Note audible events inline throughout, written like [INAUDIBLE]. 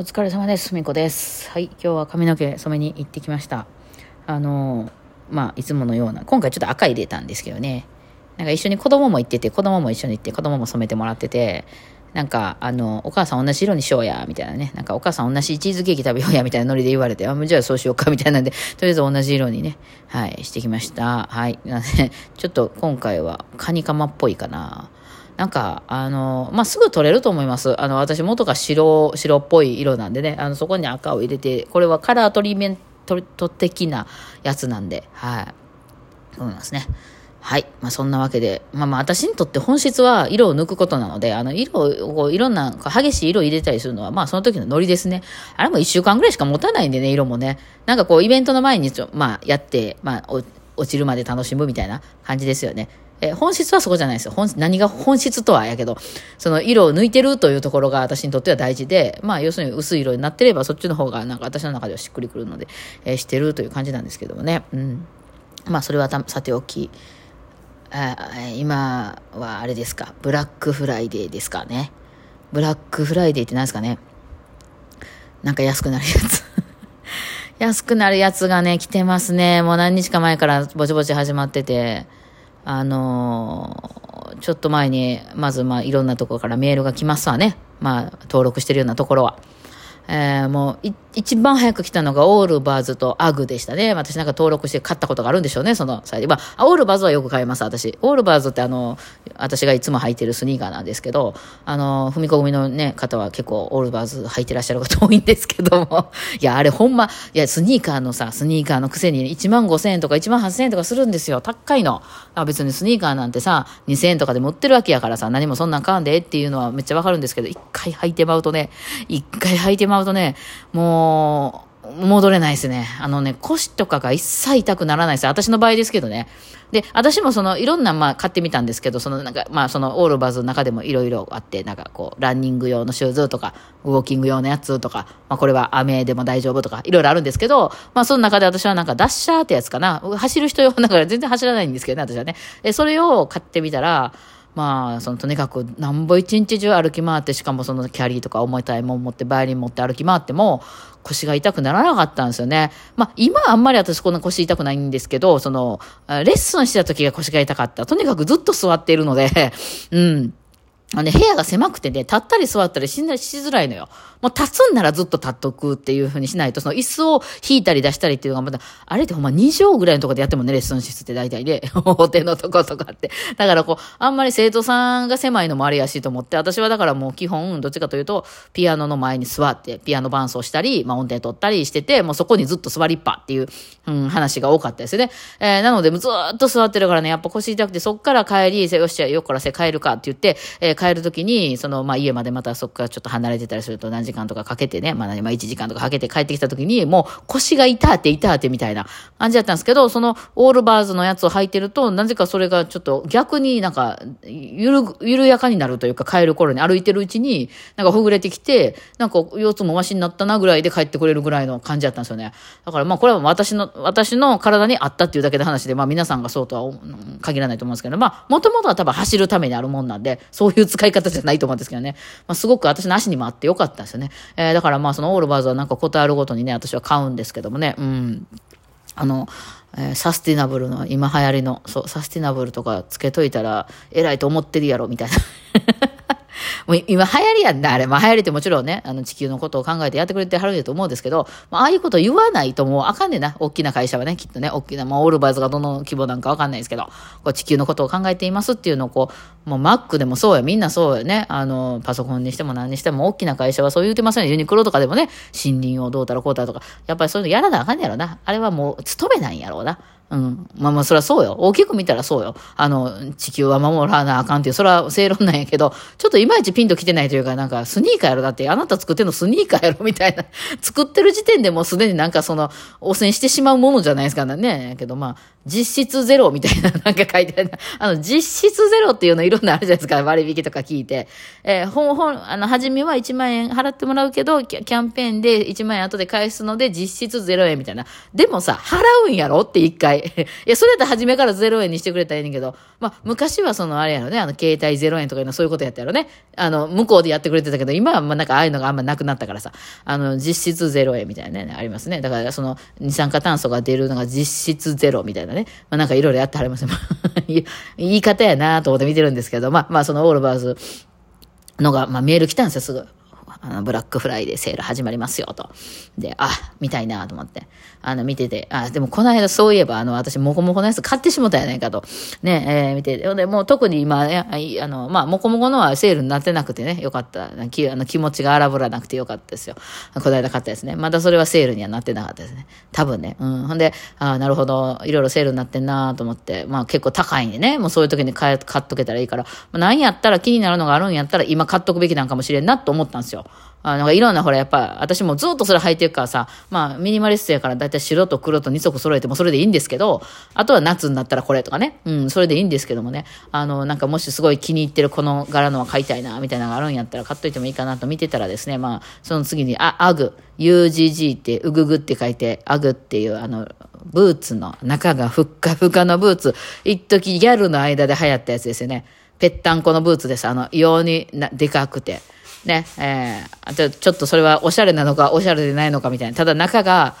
お疲れ様です。すみこです。はい、今日は髪の毛染めに行ってきました。あのまあ、いつものような、今回ちょっと赤入れたんですけどね、なんか一緒に子供も行ってて、子供も一緒に行って、子供も染めてもらってて、なんか、あの、お母さん同じ色にしようや、みたいなね。なんか、お母さん同じチーズケーキ食べようや、みたいなノリで言われて、あ、もうじゃあそうしようか、[LAUGHS] みたいなんで、とりあえず同じ色にね、はい、してきました。はい。なんで、ちょっと今回はカニカマっぽいかな。なんか、あの、まあ、すぐ取れると思います。あの、私元が白、白っぽい色なんでね、あの、そこに赤を入れて、これはカラートリーメント的なやつなんで、はい。思いますね。はい。まあ、そんなわけで、まあまあ、私にとって本質は色を抜くことなので、あの、色を、こういろんな、激しい色を入れたりするのは、まあ、その時のノリですね。あれも一週間ぐらいしか持たないんでね、色もね。なんかこう、イベントの前にちょ、まあ、やって、まあ、落ちるまで楽しむみたいな感じですよね。え本質はそこじゃないですよ。本何が本質とはやけど、その色を抜いてるというところが私にとっては大事で、まあ要するに薄い色になってればそっちの方がなんか私の中ではしっくりくるので、えーしてるという感じなんですけどもね。うん。まあそれはさておき、あ今はあれですか、ブラックフライデーですかね。ブラックフライデーって何ですかね。なんか安くなるやつ。[LAUGHS] 安くなるやつがね、来てますね。もう何日か前からぼちぼち始まってて、あのーちょっと前に、まずまあいろんなところからメールが来ますわね。まあ登録してるようなところは。えーもう一番早く来たのがオールバーズとアグでしたね。私なんか登録して買ったことがあるんでしょうね、その際。まあ、オールバーズはよく買います、私。オールバーズってあの、私がいつも履いてるスニーカーなんですけど、あの、踏み込みのね、方は結構オールバーズ履いてらっしゃる方多いんですけども。[LAUGHS] いや、あれほんま、いや、スニーカーのさ、スニーカーのくせに1万5千円とか1万8千円とかするんですよ。高いの。あ別にスニーカーなんてさ、2千円とかでも売ってるわけやからさ、何もそんなん買わんでっていうのはめっちゃわかるんですけど、一回履いてまうとね、一回履いてまうとね、もう、戻れないですね。あのね、腰とかが一切痛くならないです。私の場合ですけどね。で、私もその、いろんな、まあ、買ってみたんですけど、その、なんか、まあ、その、オールバーズの中でもいろいろあって、なんか、こう、ランニング用のシューズとか、ウォーキング用のやつとか、まあ、これは雨でも大丈夫とか、いろいろあるんですけど、まあ、その中で私はなんか、ダッシャーってやつかな。走る人用だから全然走らないんですけどね、私はね。で、それを買ってみたら、まあ、そのとにかくなんぼ一日中歩き回って、しかもそのキャリーとか重たいもん持って、バイオリン持って歩き回っても、腰が痛くならなかったんですよね。まあ、今あんまり私こんな腰痛くないんですけど、その、レッスンしてた時が腰が痛かった。とにかくずっと座っているので、[LAUGHS] うん。あの、部屋が狭くてね、立ったり座ったりしんだりしづらいのよ。もう立つんならずっと立っとくっていう風にしないと、その椅子を引いたり出したりっていうのがまた、あれってほんま2畳ぐらいのとこでやってもね、レッスン室って大体で、[LAUGHS] お手のとことかって。だからこう、あんまり生徒さんが狭いのもあれやしと思って、私はだからもう基本、どっちかというと、ピアノの前に座って、ピアノ伴奏したり、まあ音程取ったりしてて、もうそこにずっと座りっぱっていう、うん、話が多かったですね。えーなので、ずっと座ってるからね、やっぱ腰痛くて、そっから帰り、よっしゃ、よっからせ帰るかって言って、えー帰るときに、その、まあ家までまたそっからちょっと離れてたりすると何時間とかかけてね、まあ何、まあ1時間とかかけて帰ってきたときに、もう腰が痛って痛ってみたいな感じだったんですけど、そのオールバーズのやつを履いてると、なぜかそれがちょっと逆になんか、ゆる、緩やかになるというか、帰る頃に歩いてるうちに、なんかほぐれてきて、なんか腰痛もマシになったなぐらいで帰ってくれるぐらいの感じだったんですよね。だからまあこれは私の、私の体にあったっていうだけの話で、まあ皆さんがそうとは限らないと思うんですけど、まあもともとは多分走るためにあるもんなんで、そういう使い方じゃないと思うんですけどね。まあすごく私の足にもあってよかったですよね。えーだからまあそのオールバーズはなんかことあるごとにね、私は買うんですけどもね、うん。あの、えーサスティナブルの、今流行りの、そう、サスティナブルとかつけといたら、偉いと思ってるやろ、みたいな。[LAUGHS] もう今流行りやんな、あれ。まあ流行りってもちろんね、あの地球のことを考えてやってくれてはるんやと思うんですけど、まあああいうこと言わないともうあかんねんな。大きな会社はね、きっとね、大きな、まあオールバーズがどの規模なんかわかんないですけど、こう地球のことを考えていますっていうのをこう、もうマックでもそうや、みんなそうやね。あの、パソコンにしても何にしても大きな会社はそう言うてますよね。ユニクロとかでもね、森林をどうたらこうたらとか、やっぱりそういうのやらなあかんやろな。あれはもう勤めないんやろうな。うん。まあまあ、それはそうよ。大きく見たらそうよ。あの、地球は守らなあかんっていう、それは正論なんやけど、ちょっといまいちピンと来てないというか、なんか、スニーカーやろ。だって、あなた作ってんのスニーカーやろみたいな。[LAUGHS] 作ってる時点でもうすでになんかその、汚染してしまうものじゃないですかね。けどまあ、実質ゼロみたいな [LAUGHS] なんか書いてある。あの、実質ゼロっていうのいろんなあるじゃないですか。割引とか聞いて。えー、ほん、ほん、あの、初めは1万円払ってもらうけど、キャンペーンで1万円後で返すので実質ゼロ円みたいな。でもさ、払うんやろって一回。[LAUGHS] いや、それやったら初めからゼロ円にしてくれたらいいねんけど、まあ、昔はそのあれやろね、あの、携帯ゼロ円とかいうのそういうことやったやろね。あの、向こうでやってくれてたけど、今はまあなんかああいうのがあんまなくなったからさ、あの、実質ゼロ円みたいなね、ありますね。だからその、二酸化炭素が出るのが実質ゼロみたいなね。まあなんかいろいろやってはります [LAUGHS] 言い方やなと思って見てるんですけど、まあまあそのオールバーズのが、まあメール来たんですよ、すぐ。あの、ブラックフライデーセール始まりますよ、と。で、あ、見たいなと思って。あの、見てて、あ、でもこの間そういえば、あの、私、もこもこのやつ買ってしもたやないかと。ね、えー、見てて。ほんで、もう特に今、ね、あの、まあ、もこもこのはセールになってなくてね、よかった。きあの気持ちが荒ぶらなくてよかったですよ。この間買ったですね。まだそれはセールにはなってなかったですね。多分ね。うん。ほんで、あなるほど、いろいろセールになってんなと思って、まあ結構高いんでね、もうそういう時に買買っとけたらいいから、まあ、何やったら気になるのがあるんやったら今買っとくべきなんかもしれんなと思ったんですよ。あなんかいろんなほらやっぱ私もずっとそれ履いてるからさ、まあミニマリストやからだいたい白と黒と二足揃えてもそれでいいんですけど、あとは夏になったらこれとかね、うん、それでいいんですけどもね、あのなんかもしすごい気に入ってるこの柄のは買いたいな、みたいなのがあるんやったら買っといてもいいかなと見てたらですね、まあその次に、あ、アグ、UGG ってうぐぐって書いて、アグっていうあの、ブーツの中がふっかふかのブーツ、一時ギャルの間で流行ったやつですよね。ぺったんこのブーツです。あの、異様になでかくて。ね、えー、ちょっとそれはおしゃれなのかおしゃれでないのかみたいな。ただ中が、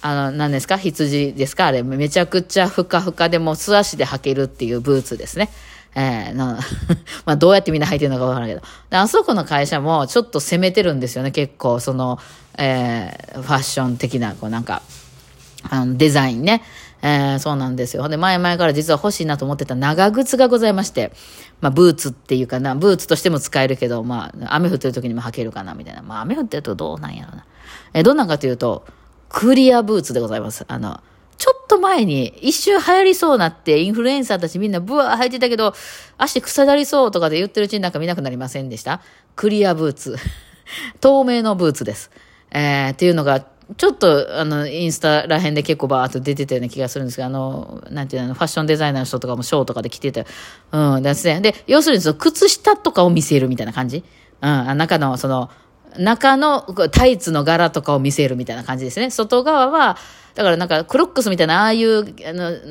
あの、何ですか？羊ですか？あれ、めちゃくちゃふかふかでも素足で履けるっていうブーツですね。えー、な [LAUGHS] まあどうやってみんな履いてるのかわからないけど。あそこの会社もちょっと攻めてるんですよね、結構。その、えー、ファッション的な、こうなんか、あの、デザインね。えー、そうなんですよ。で、前々から実は欲しいなと思ってた長靴がございまして、まあ、ブーツっていうかな、ブーツとしても使えるけど、まあ、雨降ってる時にも履けるかな、みたいな。まあ、雨降ってるとどうなんやろな。え、どんなんかというと、クリアブーツでございます。あの、ちょっと前に一瞬流行りそうなってインフルエンサーたちみんなブワー履いてたけど、足腐りそうとかで言ってるうちになんか見なくなりませんでした？クリアブーツ。[LAUGHS] 透明のブーツです。えー、っていうのがちょっと、あの、インスタらへんで結構バーっと出てたような気がするんですけど、あの、なんていうの、ファッションデザイナーの人とかもショーとかで着てて、うん、ですね。で、要するにその靴下とかを見せるみたいな感じ？うん、中の、その、中のタイツの柄とかを見せるみたいな感じですね。外側は、だからなんかクロックスみたいなああいう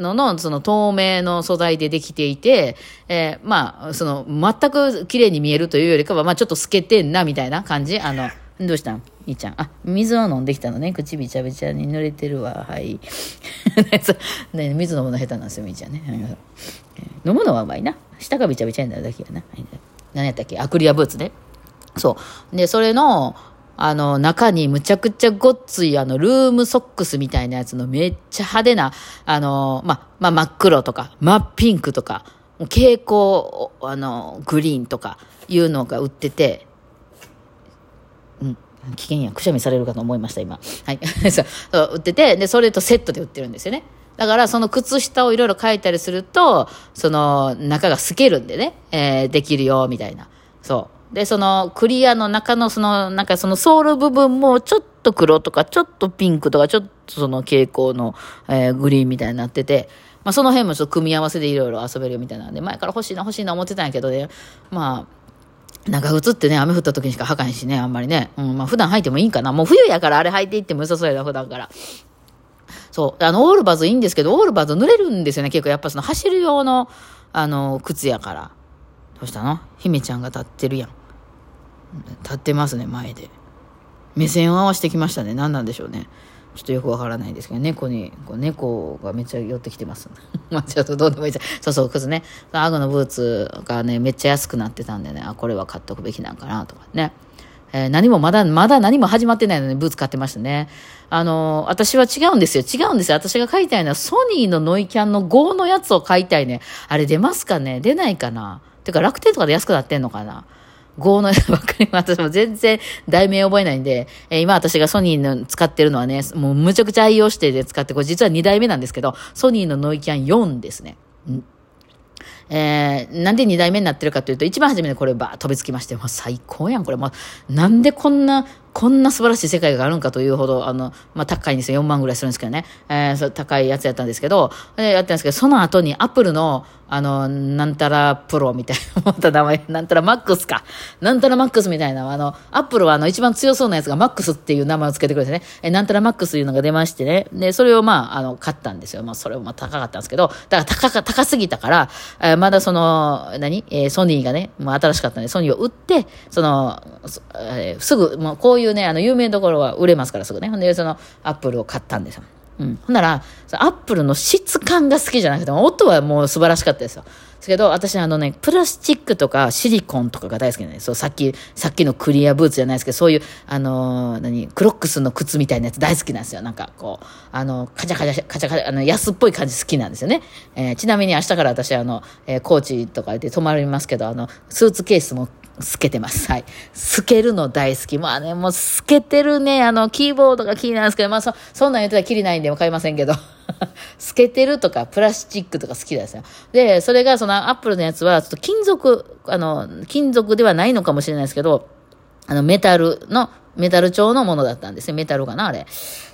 ののその透明の素材でできていて、えー、まあ、その全く綺麗に見えるというよりかは、まあちょっと透けてんなみたいな感じ？あの、どうしたん？いいちゃん。あ、水を飲んできたのね。口びちゃびちゃに濡れてるわ。はい。[LAUGHS] ね、水飲むの下手なんですよ、みーちゃんね。飲むのはうまいな。舌がびちゃびちゃになるだけやな。何やったっけ？アクリアブーツね。そう。で、それの、あの、中にむちゃくちゃごっつい、あの、ルームソックスみたいなやつのめっちゃ派手な、あの、ま、まあ、真っ黒とか、真っピンクとか、蛍光、あの、グリーンとかいうのが売ってて、危険やくしゃみされるかと思いました今。はい。[LAUGHS] そう。売っててでそれとセットで売ってるんですよね。だからその靴下をいろいろ書いたりするとその中が透けるんでね、えー、できるよみたいな。そう。でそのクリアの中のそのなんかそのソール部分もちょっと黒とかちょっとピンクとかちょっとその蛍光の、えー、グリーンみたいになっててまあ、その辺もちょっと組み合わせでいろいろ遊べるみたいなんで前から欲しいな欲しいな思ってたんやけどね。まあ長靴ってね、雨降った時にしか履かへんしね、あんまりね。うん、まあ普段履いてもいいかな。もう冬やからあれ履いていっても良さそうやな、普段から。そう。あの、オールバズいいんですけど、オールバズ濡れるんですよね。結構やっぱその走る用の、あの、靴やから。どうしたの？姫ちゃんが立ってるやん。立ってますね、前で。目線を合わせてきましたね。何なんでしょうね。ちょっとよくわからないんですけど、猫に、こう猫がめっちゃ寄ってきてます。[LAUGHS] まあちょっとどうでもいいです。そうそう、靴ね。アグのブーツがね、めっちゃ安くなってたんでね、あ、これは買っとくべきなんかなとかね。えー、何もまだ、まだ何も始まってないのにブーツ買ってましたね。あのー、私は違うんですよ。違うんですよ。私が買いたいのはソニーのノイキャンの5のやつを買いたいね。あれ出ますかね？出ないかな？てか楽天とかで安くなってんのかな？5のばっかり、私も全然題名覚えないんで、えー、今私がソニーの使ってるのはね、もうむちゃくちゃ愛用してで使って、これ実は2代目なんですけど、ソニーのノイキャン4ですね。うんえー、なんで2代目になってるかというと、一番初めにこれば飛びつきまして、もう最高やん、これ。もう、なんでこんな、こんな素晴らしい世界があるんかというほど、あの、まあ、高いんですよ。4万ぐらいするんですけどね。えー、そ高いやつやったんですけど、えやったんですけど、その後にアップルの、あの、なんたらプロみたいな、[LAUGHS] また名前、なんたらマックスか。なんたらマックスみたいな、あの、アップルはあの、一番強そうなやつがマックスっていう名前を付けてくれてね、え、なんたらマックスというのが出ましてね、で、それをまあ、あの、買ったんですよ。まあ、それもまあ高かったんですけど、だから高か、高すぎたから、えー、まだその、何？えー、ソニーがね、もう新しかったんで、ソニーを売って、その、えー、すぐ、もうこういうういうね、あの、有名どころは売れますからすぐね。ほんで、その、アップルを買ったんですよ。うん。ほんなら、アップルの質感が好きじゃなくても、音はもう素晴らしかったですよ。ですけど、私あのね、プラスチックとかシリコンとかが大好きなんです。そう、さっき、さっきのクリアブーツじゃないですけど、そういう、あのー、何、クロックスの靴みたいなやつ大好きなんですよ。なんか、こう、あの、カチャカチャ、カチャカチャ、あの、安っぽい感じ好きなんですよね。えー、ちなみに明日から私、あの、えー、コーチとかで泊まりますけど、あの、スーツケースも透けてます。はい。透けるの大好き。まあね、もう透けてるね、あの、キーボードが気になるんですけど、まあそ、そんなん言ってたらきりないんでわかりませんけど。[LAUGHS] 透けてるとか、プラスチックとか好きなんですよ。で、それがそのアップルのやつは、ちょっと金属、あの、金属ではないのかもしれないですけど、あの、メタルの、メタル調のものだったんですね。メタルかな、あれ。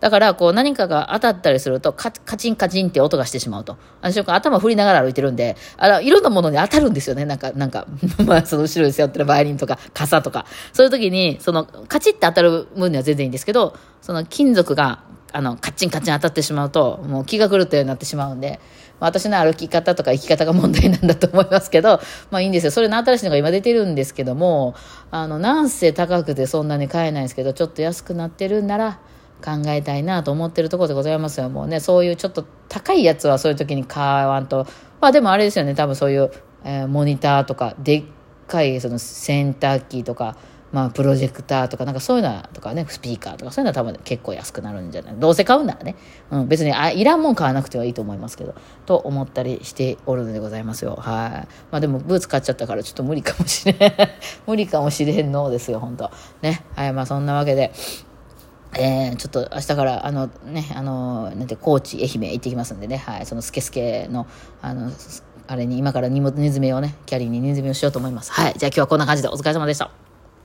だから、こう、何かが当たったりすると、カチンカチンって音がしてしまうと。私は頭振りながら歩いてるんで、あの、いろんなものに当たるんですよね。なんか、なんか、[LAUGHS] まあ、その後ろに背負ってるバイオリンとか、傘とか。そういう時に、その、カチッて当たる分には全然いいんですけど、その金属があの、カチンカチン当たってしまうと、もう気が狂ったようになってしまうんで、私の歩き方とか生き方が問題なんだと思いますけど、[LAUGHS] まあいいんですよ。それの新しいのが今出てるんですけども、あの、なんせ高くてそんなに買えないんですけど、ちょっと安くなってるんなら、考えたいなと思ってるところでございますよ。もうね、そういうちょっと高いやつはそういう時に買わんと。まあでもあれですよね、多分そういう、えー、モニターとか、でっかいそのセンターキーとか、まあ、プロジェクターとか、なんかそういうのとかね、スピーカーとか、そういうのは多分結構安くなるんじゃない？どうせ買うならね。うん、別に、あ、いらんもん買わなくてはいいと思いますけど、と思ったりしておるのでございますよ。はい。まあでも、ブーツ買っちゃったからちょっと無理かもしれん。[LAUGHS] 無理かもしれんのですよ、本当ね。はい、まあそんなわけで、えー、ちょっと明日から、あのね、あの、なんて、高知、愛媛行ってきますんでね、はい、そのスケスケの、あの、あれに今から荷物、荷詰めをね、キャリーに荷詰めをしようと思います。はい、じゃあ今日はこんな感じでお疲れ様でした。